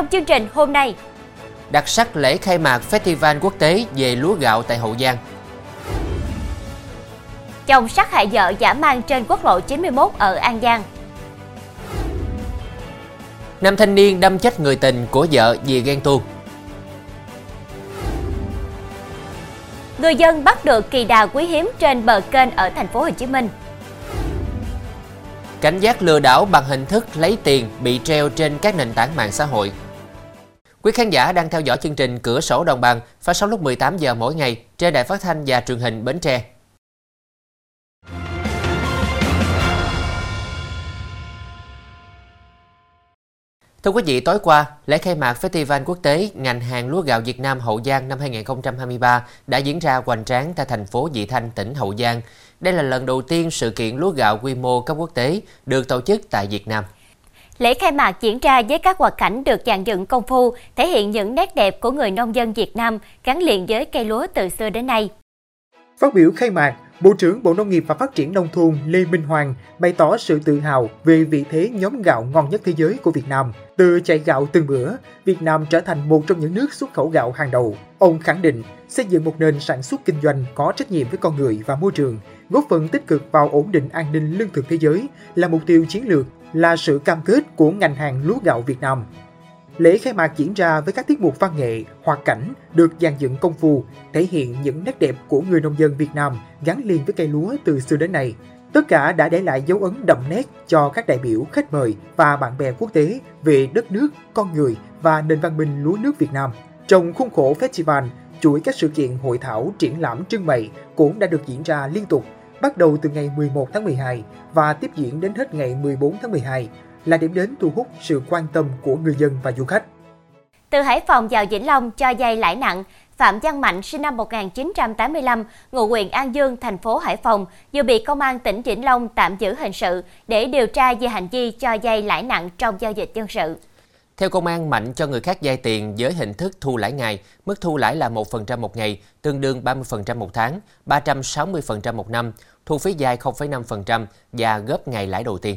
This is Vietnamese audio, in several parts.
Trong chương trình hôm nay, đặc sắc lễ khai mạc Festival quốc tế về lúa gạo tại Hậu Giang. Chồng sát hại vợ giả mang trên quốc lộ 91 ở An Giang. Nam thanh niên đâm chết người tình của vợ vì ghen tuông. Người dân bắt được kỳ đà quý hiếm trên bờ kênh ở thành phố Hồ Chí Minh. Cảnh giác lừa đảo bằng hình thức lấy tiền bị treo trên các nền tảng mạng xã hội. Quý khán giả đang theo dõi chương trình Cửa sổ đồng bằng phát sóng lúc 18 giờ mỗi ngày trên đài phát thanh và truyền hình Bến Tre. Thưa quý vị, tối qua, lễ khai mạc Festival Quốc tế ngành hàng lúa gạo Việt Nam Hậu Giang năm 2023 đã diễn ra hoành tráng tại thành phố Vị Thanh, tỉnh Hậu Giang. Đây là lần đầu tiên sự kiện lúa gạo quy mô cấp quốc tế được tổ chức tại Việt Nam. Lễ khai mạc diễn ra với các hoạt cảnh được dàn dựng công phu, thể hiện những nét đẹp của người nông dân Việt Nam gắn liền với cây lúa từ xưa đến nay. Phát biểu khai mạc, Bộ trưởng Bộ Nông nghiệp và Phát triển Nông thôn Lê Minh Hoàng bày tỏ sự tự hào về vị thế nhóm gạo ngon nhất thế giới của Việt Nam. Từ chạy gạo từng bữa, Việt Nam trở thành một trong những nước xuất khẩu gạo hàng đầu. Ông khẳng định xây dựng một nền sản xuất kinh doanh có trách nhiệm với con người và môi trường, góp phần tích cực vào ổn định an ninh lương thực thế giới là mục tiêu chiến lược, là sự cam kết của ngành hàng lúa gạo Việt Nam. Lễ khai mạc diễn ra với các tiết mục văn nghệ, hoạt cảnh được dàn dựng công phu, thể hiện những nét đẹp của người nông dân Việt Nam gắn liền với cây lúa từ xưa đến nay. Tất cả đã để lại dấu ấn đậm nét cho các đại biểu, khách mời và bạn bè quốc tế về đất nước, con người và nền văn minh lúa nước Việt Nam. Trong khuôn khổ festival, chuỗi các sự kiện hội thảo, triển lãm, trưng bày cũng đã được diễn ra liên tục, bắt đầu từ ngày 11 tháng 12 và tiếp diễn đến hết ngày 14 tháng 12 là điểm đến thu hút sự quan tâm của người dân và du khách. Từ Hải Phòng vào Vĩnh Long cho dây lãi nặng, Phạm Văn Mạnh sinh năm 1985, ngụ huyện An Dương, thành phố Hải Phòng, vừa bị công an tỉnh Vĩnh Long tạm giữ hình sự để điều tra về hành vi cho dây lãi nặng trong giao dịch dân sự. Theo công an, Mạnh cho người khác vay tiền với hình thức thu lãi ngày, mức thu lãi là 1% một ngày, tương đương 30% một tháng, 360% một năm, thu phí dài 0,5% và góp ngày lãi đầu tiên.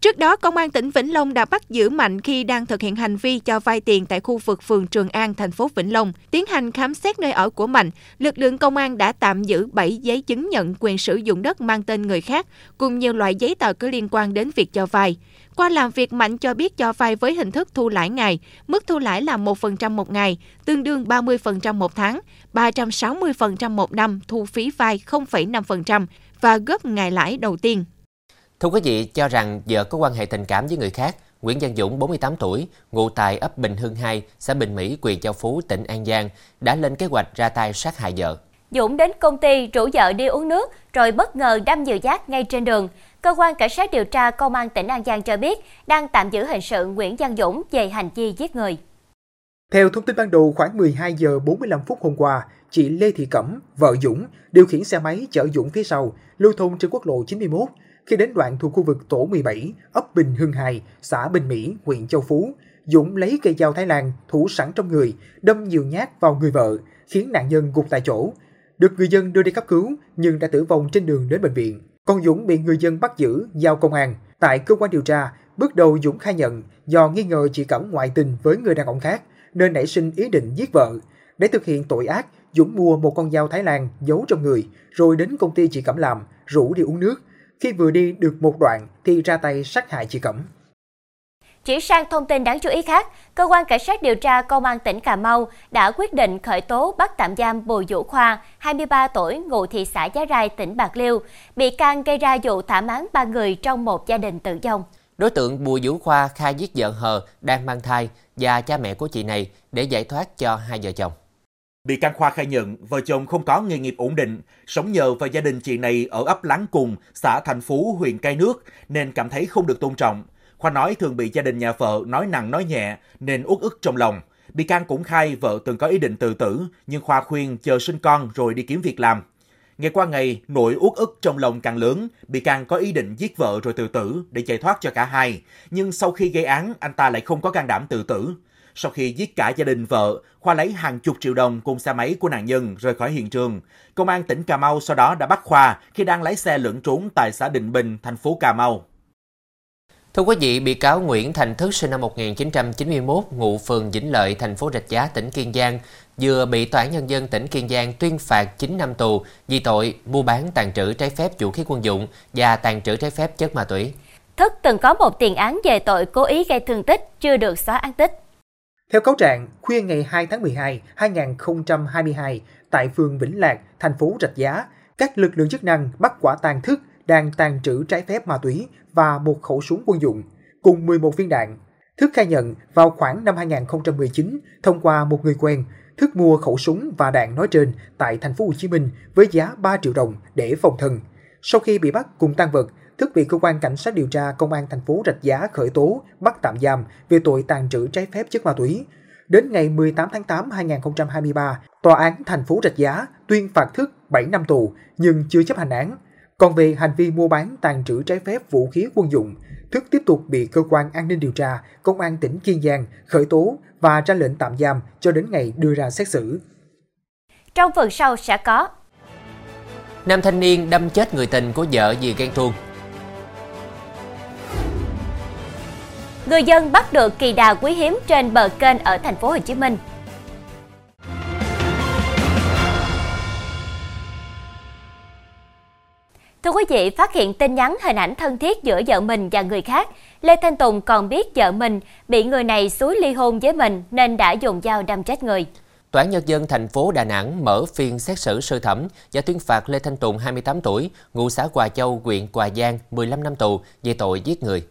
Trước đó, Công an tỉnh Vĩnh Long đã bắt giữ Mạnh khi đang thực hiện hành vi cho vay tiền tại khu vực phường Trường An, thành phố Vĩnh Long. Tiến hành khám xét nơi ở của Mạnh, lực lượng công an đã tạm giữ 7 giấy chứng nhận quyền sử dụng đất mang tên người khác, cùng nhiều loại giấy tờ có liên quan đến việc cho vay. Qua làm việc, Mạnh cho biết cho vay với hình thức thu lãi ngày, mức thu lãi là 1% một ngày, tương đương 30% một tháng, 360% một năm, thu phí vay 0,5% và góp ngày lãi đầu tiên. Thưa quý vị, cho rằng vợ có quan hệ tình cảm với người khác, Nguyễn Văn Dũng, 48 tuổi, ngụ tại ấp Bình Hưng 2, xã Bình Mỹ, huyện Châu Phú, tỉnh An Giang, đã lên kế hoạch ra tay sát hại vợ. Dũng đến công ty rủ vợ đi uống nước rồi bất ngờ đâm nhiều giác ngay trên đường. Cơ quan cảnh sát điều tra công an tỉnh An Giang cho biết đang tạm giữ hình sự Nguyễn Văn Dũng về hành vi giết người. Theo thông tin ban đầu, khoảng 12 giờ 45 phút hôm qua, chị Lê Thị Cẩm, vợ Dũng, điều khiển xe máy chở Dũng phía sau, lưu thông trên quốc lộ 91 khi đến đoạn thuộc khu vực tổ 17, ấp Bình Hưng 2, xã Bình Mỹ, huyện Châu Phú, Dũng lấy cây dao Thái Lan thủ sẵn trong người, đâm nhiều nhát vào người vợ, khiến nạn nhân gục tại chỗ. Được người dân đưa đi cấp cứu nhưng đã tử vong trên đường đến bệnh viện. Còn Dũng bị người dân bắt giữ, giao công an. Tại cơ quan điều tra, bước đầu Dũng khai nhận do nghi ngờ chị Cẩm ngoại tình với người đàn ông khác nên nảy sinh ý định giết vợ. Để thực hiện tội ác, Dũng mua một con dao Thái Lan giấu trong người rồi đến công ty chị Cẩm làm, rủ đi uống nước khi vừa đi được một đoạn thì ra tay sát hại chị Cẩm. Chỉ sang thông tin đáng chú ý khác, cơ quan cảnh sát điều tra công an tỉnh Cà Mau đã quyết định khởi tố bắt tạm giam Bùi Vũ Khoa, 23 tuổi, ngụ thị xã Giá Rai, tỉnh Bạc Liêu, bị can gây ra vụ thảm án ba người trong một gia đình tự dông. Đối tượng Bùi Vũ Khoa khai giết vợ hờ đang mang thai và cha mẹ của chị này để giải thoát cho hai vợ chồng. Bị can Khoa khai nhận vợ chồng không có nghề nghiệp ổn định, sống nhờ vào gia đình chị này ở ấp Láng Cùng, xã Thành Phú, huyện cai Nước nên cảm thấy không được tôn trọng. Khoa nói thường bị gia đình nhà vợ nói nặng nói nhẹ nên uất ức trong lòng. Bị can cũng khai vợ từng có ý định tự tử, nhưng Khoa khuyên chờ sinh con rồi đi kiếm việc làm. Ngày qua ngày, nỗi uất ức trong lòng càng lớn, bị can có ý định giết vợ rồi tự tử để chạy thoát cho cả hai. Nhưng sau khi gây án, anh ta lại không có can đảm tự tử. Sau khi giết cả gia đình vợ, Khoa lấy hàng chục triệu đồng cùng xe máy của nạn nhân rời khỏi hiện trường. Công an tỉnh Cà Mau sau đó đã bắt Khoa khi đang lái xe lẫn trốn tại xã Định Bình, thành phố Cà Mau. Thưa quý vị, bị cáo Nguyễn Thành Thức sinh năm 1991, ngụ phường Vĩnh Lợi, thành phố Rạch Giá, tỉnh Kiên Giang, vừa bị Tòa án Nhân dân tỉnh Kiên Giang tuyên phạt 9 năm tù vì tội mua bán tàn trữ trái phép vũ khí quân dụng và tàn trữ trái phép chất ma túy. Thức từng có một tiền án về tội cố ý gây thương tích, chưa được xóa án tích. Theo cáo trạng, khuya ngày 2 tháng 12, 2022, tại phường Vĩnh Lạc, thành phố Rạch Giá, các lực lượng chức năng bắt quả tang Thức đang tàn trữ trái phép ma túy và một khẩu súng quân dụng, cùng 11 viên đạn. Thức khai nhận vào khoảng năm 2019, thông qua một người quen, Thức mua khẩu súng và đạn nói trên tại thành phố Hồ Chí Minh với giá 3 triệu đồng để phòng thân. Sau khi bị bắt cùng tăng vật, Thức bị cơ quan cảnh sát điều tra công an thành phố Rạch Giá khởi tố, bắt tạm giam về tội tàn trữ trái phép chất ma túy. Đến ngày 18 tháng 8 2023, tòa án thành phố Rạch Giá tuyên phạt Thức 7 năm tù nhưng chưa chấp hành án. Còn về hành vi mua bán tàn trữ trái phép vũ khí quân dụng, Thức tiếp tục bị cơ quan an ninh điều tra, công an tỉnh Kiên Giang khởi tố và ra lệnh tạm giam cho đến ngày đưa ra xét xử. Trong phần sau sẽ có Nam thanh niên đâm chết người tình của vợ vì ghen tuông. Người dân bắt được kỳ đà quý hiếm trên bờ kênh ở thành phố Hồ Chí Minh. Thưa quý vị, phát hiện tin nhắn hình ảnh thân thiết giữa vợ mình và người khác, Lê Thanh Tùng còn biết vợ mình bị người này xúi ly hôn với mình nên đã dùng dao đâm chết người. Tòa án Nhân dân thành phố Đà Nẵng mở phiên xét xử sơ thẩm và tuyên phạt Lê Thanh Tùng 28 tuổi, ngụ xã Hòa Châu, huyện Hòa Giang 15 năm tù về tội giết người.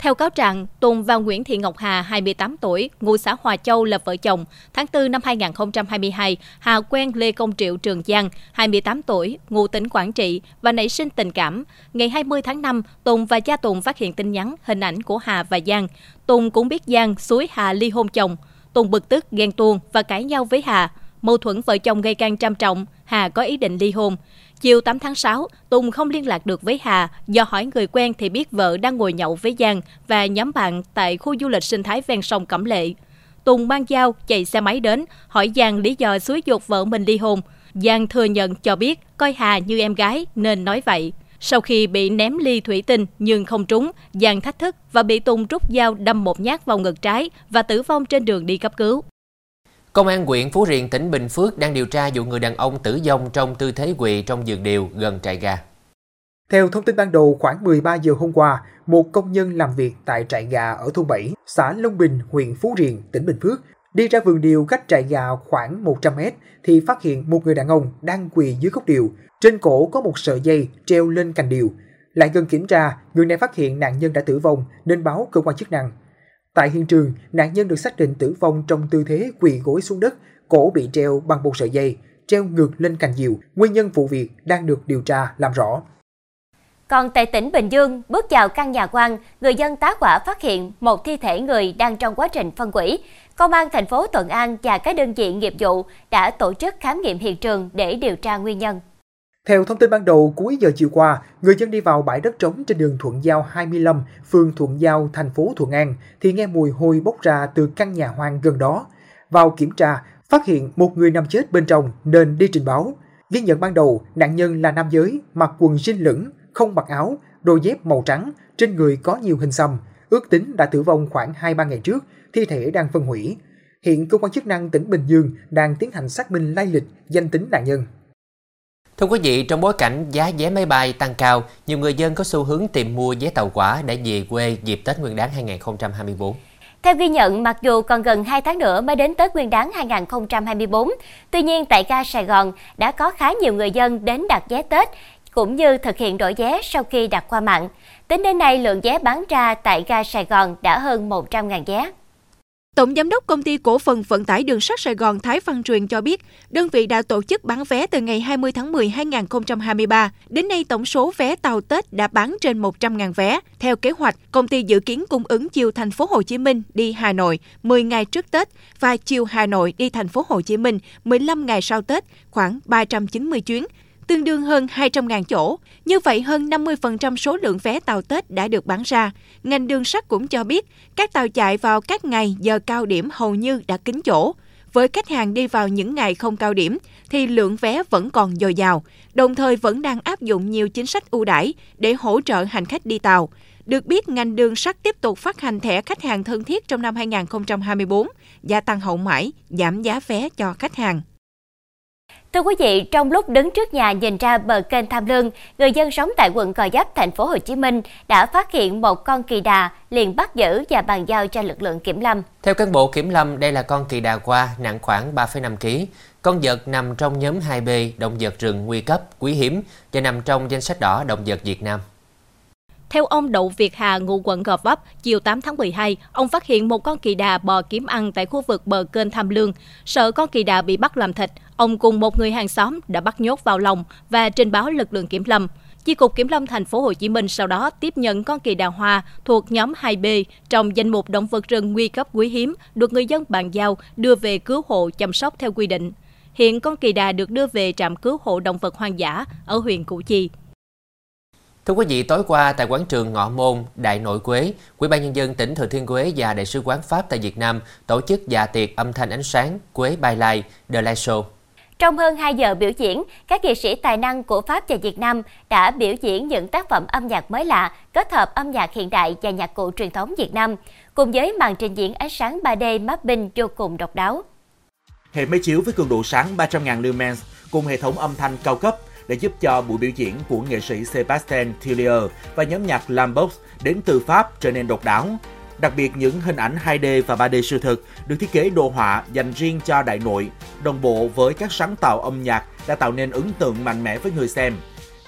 Theo cáo trạng, Tùng và Nguyễn Thị Ngọc Hà, 28 tuổi, ngụ xã Hòa Châu là vợ chồng. Tháng 4 năm 2022, Hà quen Lê Công Triệu Trường Giang, 28 tuổi, ngụ tỉnh Quảng Trị và nảy sinh tình cảm. Ngày 20 tháng 5, Tùng và cha Tùng phát hiện tin nhắn, hình ảnh của Hà và Giang. Tùng cũng biết Giang suối Hà ly hôn chồng. Tùng bực tức, ghen tuông và cãi nhau với Hà. Mâu thuẫn vợ chồng gây căng trăm trọng, Hà có ý định ly hôn. Chiều 8 tháng 6, Tùng không liên lạc được với Hà, do hỏi người quen thì biết vợ đang ngồi nhậu với Giang và nhóm bạn tại khu du lịch sinh thái ven sông Cẩm Lệ. Tùng mang dao chạy xe máy đến, hỏi Giang lý do xúi dục vợ mình ly hôn. Giang thừa nhận cho biết coi Hà như em gái nên nói vậy. Sau khi bị ném ly thủy tinh nhưng không trúng, Giang thách thức và bị Tùng rút dao đâm một nhát vào ngực trái và tử vong trên đường đi cấp cứu. Công an huyện Phú Riềng, tỉnh Bình Phước đang điều tra vụ người đàn ông tử vong trong tư thế quỳ trong giường điều gần trại gà. Theo thông tin ban đầu, khoảng 13 giờ hôm qua, một công nhân làm việc tại trại gà ở thôn 7, xã Long Bình, huyện Phú Riềng, tỉnh Bình Phước, đi ra vườn điều cách trại gà khoảng 100 mét thì phát hiện một người đàn ông đang quỳ dưới gốc điều. Trên cổ có một sợi dây treo lên cành điều. Lại gần kiểm tra, người này phát hiện nạn nhân đã tử vong nên báo cơ quan chức năng. Tại hiện trường, nạn nhân được xác định tử vong trong tư thế quỳ gối xuống đất, cổ bị treo bằng một sợi dây, treo ngược lên cành diều. Nguyên nhân vụ việc đang được điều tra làm rõ. Còn tại tỉnh Bình Dương, bước vào căn nhà quan, người dân tá quả phát hiện một thi thể người đang trong quá trình phân hủy. Công an thành phố Thuận An và các đơn vị nghiệp vụ đã tổ chức khám nghiệm hiện trường để điều tra nguyên nhân. Theo thông tin ban đầu, cuối giờ chiều qua, người dân đi vào bãi đất trống trên đường Thuận Giao 25, phường Thuận Giao, thành phố Thuận An, thì nghe mùi hôi bốc ra từ căn nhà hoang gần đó. Vào kiểm tra, phát hiện một người nằm chết bên trong nên đi trình báo. Ghi nhận ban đầu, nạn nhân là nam giới, mặc quần jean lửng, không mặc áo, đôi dép màu trắng, trên người có nhiều hình xăm. Ước tính đã tử vong khoảng 2-3 ngày trước, thi thể đang phân hủy. Hiện cơ quan chức năng tỉnh Bình Dương đang tiến hành xác minh lai lịch, danh tính nạn nhân. Thưa quý vị, trong bối cảnh giá vé máy bay tăng cao, nhiều người dân có xu hướng tìm mua vé tàu hỏa để về quê dịp Tết Nguyên đán 2024. Theo ghi nhận, mặc dù còn gần 2 tháng nữa mới đến Tết Nguyên đán 2024, tuy nhiên tại ga Sài Gòn đã có khá nhiều người dân đến đặt vé Tết cũng như thực hiện đổi vé sau khi đặt qua mạng. Tính đến nay, lượng vé bán ra tại ga Sài Gòn đã hơn 100.000 vé. Tổng giám đốc công ty cổ phần vận tải đường sắt Sài Gòn Thái Văn Truyền cho biết, đơn vị đã tổ chức bán vé từ ngày 20 tháng 10 2023. Đến nay, tổng số vé tàu Tết đã bán trên 100.000 vé. Theo kế hoạch, công ty dự kiến cung ứng chiều thành phố Hồ Chí Minh đi Hà Nội 10 ngày trước Tết và chiều Hà Nội đi thành phố Hồ Chí Minh 15 ngày sau Tết, khoảng 390 chuyến tương đương hơn 200.000 chỗ. Như vậy, hơn 50% số lượng vé tàu Tết đã được bán ra. Ngành đường sắt cũng cho biết, các tàu chạy vào các ngày giờ cao điểm hầu như đã kín chỗ. Với khách hàng đi vào những ngày không cao điểm, thì lượng vé vẫn còn dồi dào, đồng thời vẫn đang áp dụng nhiều chính sách ưu đãi để hỗ trợ hành khách đi tàu. Được biết, ngành đường sắt tiếp tục phát hành thẻ khách hàng thân thiết trong năm 2024, gia tăng hậu mãi, giảm giá vé cho khách hàng. Thưa quý vị, trong lúc đứng trước nhà nhìn ra bờ kênh Tham Lương, người dân sống tại quận Gò Vấp, thành phố Hồ Chí Minh đã phát hiện một con kỳ đà, liền bắt giữ và bàn giao cho lực lượng kiểm lâm. Theo cán bộ kiểm lâm, đây là con kỳ đà qua nặng khoảng 3,5 kg. Con vật nằm trong nhóm 2B động vật rừng nguy cấp, quý hiếm và nằm trong danh sách đỏ động vật Việt Nam. Theo ông Đậu Việt Hà, ngụ quận Gò Vấp, chiều 8 tháng 12, ông phát hiện một con kỳ đà bò kiếm ăn tại khu vực bờ kênh Tham Lương. Sợ con kỳ đà bị bắt làm thịt, ông cùng một người hàng xóm đã bắt nhốt vào lòng và trình báo lực lượng kiểm lâm. Chi cục Kiểm lâm thành phố Hồ Chí Minh sau đó tiếp nhận con kỳ đà hoa thuộc nhóm 2B trong danh mục động vật rừng nguy cấp quý hiếm được người dân bàn giao đưa về cứu hộ chăm sóc theo quy định. Hiện con kỳ đà được đưa về trạm cứu hộ động vật hoang dã ở huyện Củ Chi. Thưa quý vị, tối qua tại quán trường Ngọ Môn, Đại Nội Quế, Ủy ban nhân dân tỉnh Thừa Thiên Huế và Đại sứ quán Pháp tại Việt Nam tổ chức dạ tiệc âm thanh ánh sáng Quế Bài Lai The Light Show. Trong hơn 2 giờ biểu diễn, các nghệ sĩ tài năng của Pháp và Việt Nam đã biểu diễn những tác phẩm âm nhạc mới lạ, kết hợp âm nhạc hiện đại và nhạc cụ truyền thống Việt Nam, cùng với màn trình diễn ánh sáng 3D mapping vô cùng độc đáo. Hệ máy chiếu với cường độ sáng 300.000 lumens cùng hệ thống âm thanh cao cấp đã giúp cho buổi biểu diễn của nghệ sĩ Sebastian Tillier và nhóm nhạc Lambox đến từ Pháp trở nên độc đáo. Đặc biệt những hình ảnh 2D và 3D siêu thực được thiết kế đồ họa dành riêng cho đại nội, đồng bộ với các sáng tạo âm nhạc đã tạo nên ấn tượng mạnh mẽ với người xem.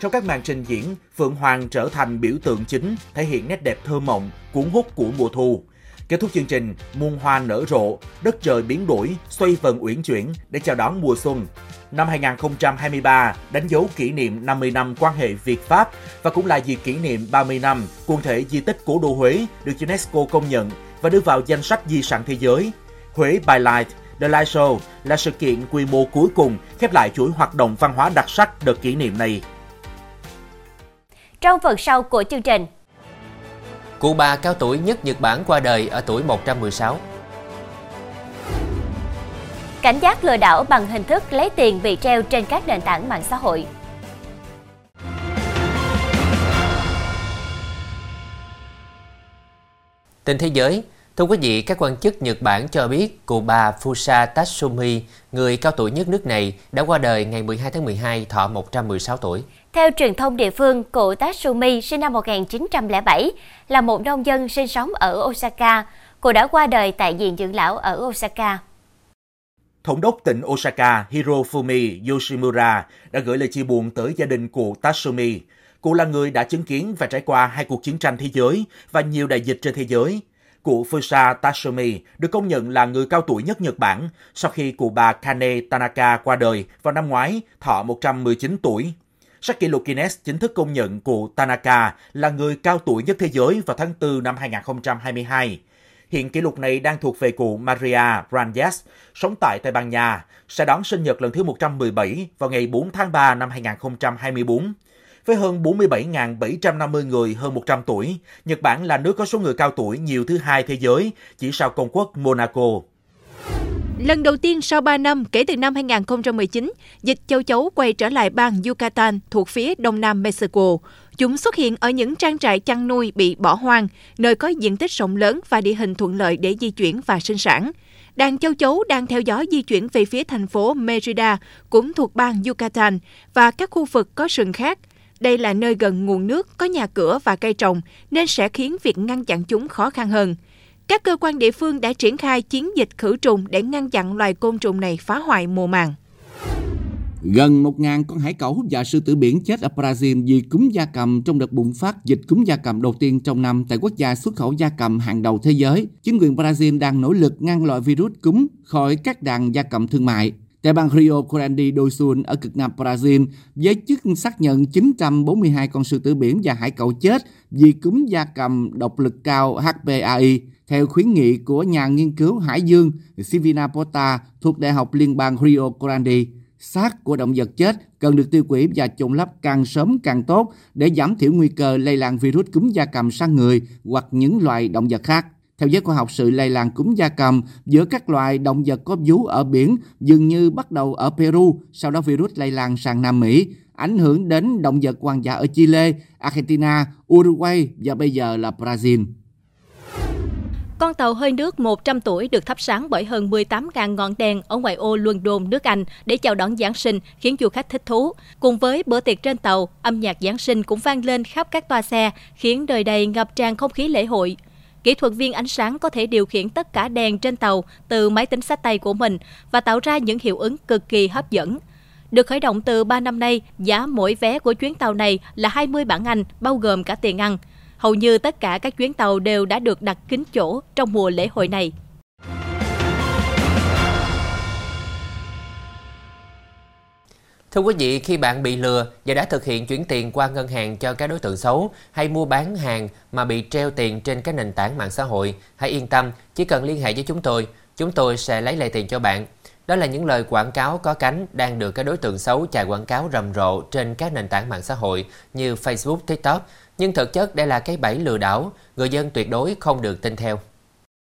Trong các màn trình diễn, Phượng Hoàng trở thành biểu tượng chính, thể hiện nét đẹp thơ mộng, cuốn hút của mùa thu. Kết thúc chương trình, muôn hoa nở rộ, đất trời biến đổi, xoay vần uyển chuyển để chào đón mùa xuân. Năm 2023 đánh dấu kỷ niệm 50 năm quan hệ Việt-Pháp và cũng là dịp kỷ niệm 30 năm quần thể di tích cố đô Huế được UNESCO công nhận và đưa vào danh sách di sản thế giới. Huế by Light The Light Show là sự kiện quy mô cuối cùng khép lại chuỗi hoạt động văn hóa đặc sắc đợt kỷ niệm này. Trong phần sau của chương trình, Cụ bà cao tuổi nhất Nhật Bản qua đời ở tuổi 116. Cảnh giác lừa đảo bằng hình thức lấy tiền bị treo trên các nền tảng mạng xã hội. Tin thế giới, thưa quý vị, các quan chức Nhật Bản cho biết cụ bà Fusa Tatsumi, người cao tuổi nhất nước này, đã qua đời ngày 12 tháng 12, thọ 116 tuổi. Theo truyền thông địa phương, cụ Tatsumi sinh năm 1907, là một nông dân sinh sống ở Osaka. Cụ đã qua đời tại viện dưỡng lão ở Osaka. Thống đốc tỉnh Osaka Hirofumi Yoshimura đã gửi lời chia buồn tới gia đình cụ Tatsumi. Cụ là người đã chứng kiến và trải qua hai cuộc chiến tranh thế giới và nhiều đại dịch trên thế giới. Cụ Fusa Tatsumi được công nhận là người cao tuổi nhất Nhật Bản sau khi cụ bà Kane Tanaka qua đời vào năm ngoái, thọ 119 tuổi. Sách kỷ lục Guinness chính thức công nhận cụ Tanaka là người cao tuổi nhất thế giới vào tháng 4 năm 2022. Hiện kỷ lục này đang thuộc về cụ Maria Brandes, sống tại Tây Ban Nha, sẽ đón sinh nhật lần thứ 117 vào ngày 4 tháng 3 năm 2024. Với hơn 47.750 người hơn 100 tuổi, Nhật Bản là nước có số người cao tuổi nhiều thứ hai thế giới, chỉ sau công quốc Monaco. Lần đầu tiên sau 3 năm kể từ năm 2019, dịch châu chấu quay trở lại bang Yucatan thuộc phía đông nam Mexico. Chúng xuất hiện ở những trang trại chăn nuôi bị bỏ hoang, nơi có diện tích rộng lớn và địa hình thuận lợi để di chuyển và sinh sản. Đàn châu chấu đang theo dõi di chuyển về phía thành phố Merida, cũng thuộc bang Yucatan, và các khu vực có rừng khác. Đây là nơi gần nguồn nước, có nhà cửa và cây trồng, nên sẽ khiến việc ngăn chặn chúng khó khăn hơn. Các cơ quan địa phương đã triển khai chiến dịch khử trùng để ngăn chặn loài côn trùng này phá hoại mùa màng. Gần 1.000 con hải cẩu và sư tử biển chết ở Brazil vì cúm gia cầm trong đợt bùng phát dịch cúm gia cầm đầu tiên trong năm tại quốc gia xuất khẩu gia cầm hàng đầu thế giới. Chính quyền Brazil đang nỗ lực ngăn loại virus cúm khỏi các đàn gia cầm thương mại. Tại bang Rio Grande do Sul ở cực nam Brazil, giới chức xác nhận 942 con sư tử biển và hải cẩu chết vì cúm gia cầm độc lực cao HPAI, theo khuyến nghị của nhà nghiên cứu hải dương Sivina Pota thuộc Đại học Liên bang Rio Grande xác của động vật chết cần được tiêu hủy và chôn lấp càng sớm càng tốt để giảm thiểu nguy cơ lây lan virus cúm gia cầm sang người hoặc những loài động vật khác. Theo giới khoa học, sự lây lan cúm gia cầm giữa các loài động vật có vú ở biển dường như bắt đầu ở Peru, sau đó virus lây lan sang Nam Mỹ. ảnh hưởng đến động vật hoang dã ở Chile, Argentina, Uruguay và bây giờ là Brazil. Con tàu hơi nước 100 tuổi được thắp sáng bởi hơn 18.000 ngọn đèn ở ngoại ô London, nước Anh để chào đón Giáng sinh, khiến du khách thích thú. Cùng với bữa tiệc trên tàu, âm nhạc Giáng sinh cũng vang lên khắp các toa xe, khiến đời đầy ngập tràn không khí lễ hội. Kỹ thuật viên ánh sáng có thể điều khiển tất cả đèn trên tàu từ máy tính sách tay của mình và tạo ra những hiệu ứng cực kỳ hấp dẫn. Được khởi động từ 3 năm nay, giá mỗi vé của chuyến tàu này là 20 bảng Anh, bao gồm cả tiền ăn. Hầu như tất cả các chuyến tàu đều đã được đặt kín chỗ trong mùa lễ hội này. Thưa quý vị, khi bạn bị lừa và đã thực hiện chuyển tiền qua ngân hàng cho các đối tượng xấu hay mua bán hàng mà bị treo tiền trên các nền tảng mạng xã hội, hãy yên tâm, chỉ cần liên hệ với chúng tôi, chúng tôi sẽ lấy lại tiền cho bạn. Đó là những lời quảng cáo có cánh đang được các đối tượng xấu chạy quảng cáo rầm rộ trên các nền tảng mạng xã hội như Facebook, TikTok, nhưng thực chất đây là cái bẫy lừa đảo, người dân tuyệt đối không được tin theo.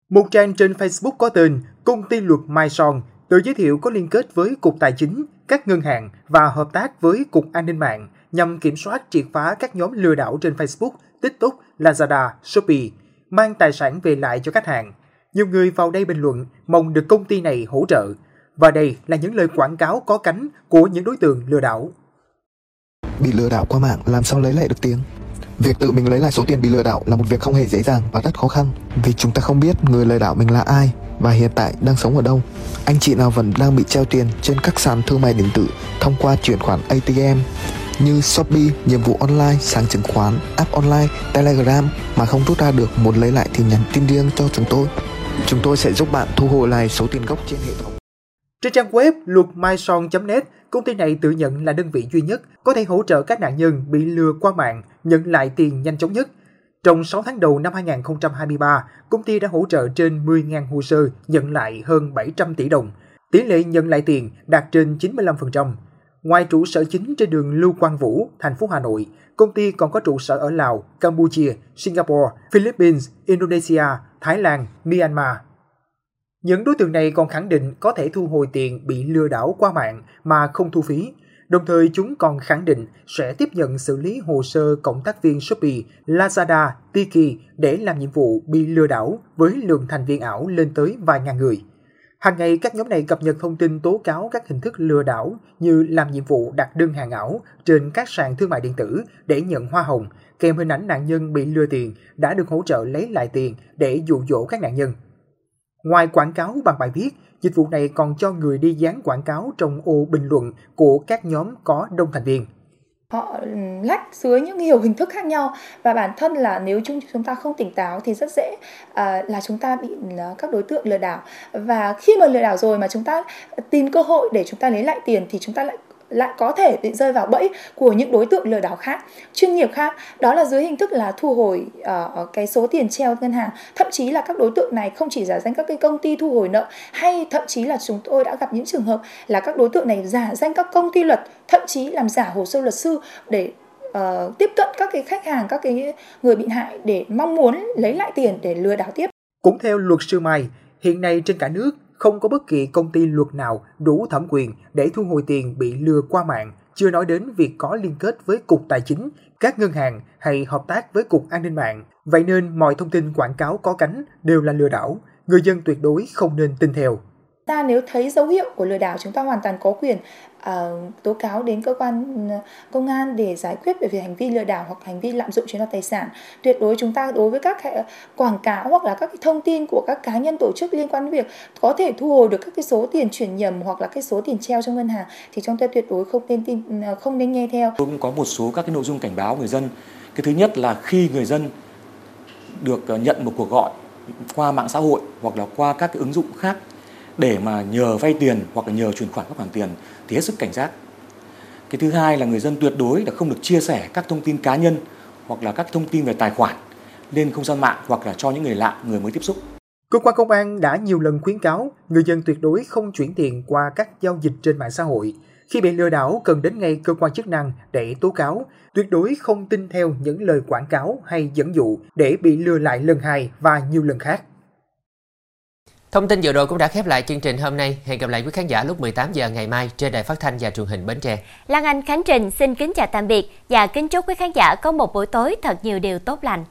Một trang trên Facebook có tên Công ty luật Mai Son tự giới thiệu có liên kết với Cục Tài chính, các ngân hàng và hợp tác với Cục An ninh mạng nhằm kiểm soát triệt phá các nhóm lừa đảo trên Facebook, TikTok, Lazada, Shopee, mang tài sản về lại cho khách hàng. Nhiều người vào đây bình luận mong được công ty này hỗ trợ. Và đây là những lời quảng cáo có cánh của những đối tượng lừa đảo. Bị lừa đảo qua mạng làm sao lấy lại được tiền? Việc tự mình lấy lại số tiền bị lừa đảo là một việc không hề dễ dàng và rất khó khăn vì chúng ta không biết người lừa đảo mình là ai và hiện tại đang sống ở đâu. Anh chị nào vẫn đang bị treo tiền trên các sàn thương mại điện tử thông qua chuyển khoản ATM như Shopee, nhiệm vụ online, sàn chứng khoán, app online, Telegram mà không rút ra được muốn lấy lại thì nhắn tin riêng cho chúng tôi. Chúng tôi sẽ giúp bạn thu hồi lại số tiền gốc trên hệ thống. Trên trang web luộc.myson.net, công ty này tự nhận là đơn vị duy nhất có thể hỗ trợ các nạn nhân bị lừa qua mạng nhận lại tiền nhanh chóng nhất. Trong 6 tháng đầu năm 2023, công ty đã hỗ trợ trên 10.000 hồ sơ nhận lại hơn 700 tỷ đồng. Tỷ lệ nhận lại tiền đạt trên 95%. Ngoài trụ sở chính trên đường Lưu Quang Vũ, thành phố Hà Nội, công ty còn có trụ sở ở Lào, Campuchia, Singapore, Philippines, Indonesia, Thái Lan, Myanmar, những đối tượng này còn khẳng định có thể thu hồi tiền bị lừa đảo qua mạng mà không thu phí. Đồng thời chúng còn khẳng định sẽ tiếp nhận xử lý hồ sơ cộng tác viên Shopee, Lazada, Tiki để làm nhiệm vụ bị lừa đảo với lượng thành viên ảo lên tới vài ngàn người. Hàng ngày các nhóm này cập nhật thông tin tố cáo các hình thức lừa đảo như làm nhiệm vụ đặt đơn hàng ảo trên các sàn thương mại điện tử để nhận hoa hồng, kèm hình ảnh nạn nhân bị lừa tiền đã được hỗ trợ lấy lại tiền để dụ dỗ các nạn nhân. Ngoài quảng cáo bằng bài viết, dịch vụ này còn cho người đi dán quảng cáo trong ô bình luận của các nhóm có đông thành viên. Họ lách dưới những nhiều hình thức khác nhau và bản thân là nếu chúng chúng ta không tỉnh táo thì rất dễ à, là chúng ta bị là các đối tượng lừa đảo và khi mà lừa đảo rồi mà chúng ta à, tìm cơ hội để chúng ta lấy lại tiền thì chúng ta lại lại có thể bị rơi vào bẫy của những đối tượng lừa đảo khác. Chuyên nghiệp khác đó là dưới hình thức là thu hồi uh, cái số tiền treo ngân hàng. Thậm chí là các đối tượng này không chỉ giả danh các cái công ty thu hồi nợ hay thậm chí là chúng tôi đã gặp những trường hợp là các đối tượng này giả danh các công ty luật thậm chí làm giả hồ sơ luật sư để uh, tiếp cận các cái khách hàng các cái người bị hại để mong muốn lấy lại tiền để lừa đảo tiếp. Cũng theo luật sư Mai hiện nay trên cả nước không có bất kỳ công ty luật nào đủ thẩm quyền để thu hồi tiền bị lừa qua mạng, chưa nói đến việc có liên kết với Cục Tài chính, các ngân hàng hay hợp tác với Cục An ninh mạng. Vậy nên mọi thông tin quảng cáo có cánh đều là lừa đảo, người dân tuyệt đối không nên tin theo ta nếu thấy dấu hiệu của lừa đảo chúng ta hoàn toàn có quyền uh, tố cáo đến cơ quan ừ, công an để giải quyết về việc hành vi lừa đảo hoặc hành vi lạm dụng chiếm đoạt tài sản. Tuyệt đối chúng ta đối với các ờ, quảng cáo hoặc là các cái thông tin của các cá nhân tổ chức liên quan đến việc có thể thu hồi được các cái số tiền chuyển nhầm hoặc là cái số tiền treo trong ngân hàng thì chúng ta tuyệt đối không nên tin ừ, không nên nghe theo. Tôi cũng có một số các cái nội dung cảnh báo người dân. Cái thứ nhất là khi người dân được ờ, nhận một cuộc gọi qua mạng xã hội hoặc là qua các cái ứng dụng khác để mà nhờ vay tiền hoặc là nhờ chuyển khoản các khoản tiền thì hết sức cảnh giác. Cái thứ hai là người dân tuyệt đối là không được chia sẻ các thông tin cá nhân hoặc là các thông tin về tài khoản lên không gian mạng hoặc là cho những người lạ, người mới tiếp xúc. Cơ quan công an đã nhiều lần khuyến cáo người dân tuyệt đối không chuyển tiền qua các giao dịch trên mạng xã hội. Khi bị lừa đảo cần đến ngay cơ quan chức năng để tố cáo, tuyệt đối không tin theo những lời quảng cáo hay dẫn dụ để bị lừa lại lần hai và nhiều lần khác. Thông tin vừa rồi cũng đã khép lại chương trình hôm nay. Hẹn gặp lại quý khán giả lúc 18 giờ ngày mai trên đài phát thanh và truyền hình Bến Tre. Lan Anh Khánh Trình xin kính chào tạm biệt và kính chúc quý khán giả có một buổi tối thật nhiều điều tốt lành.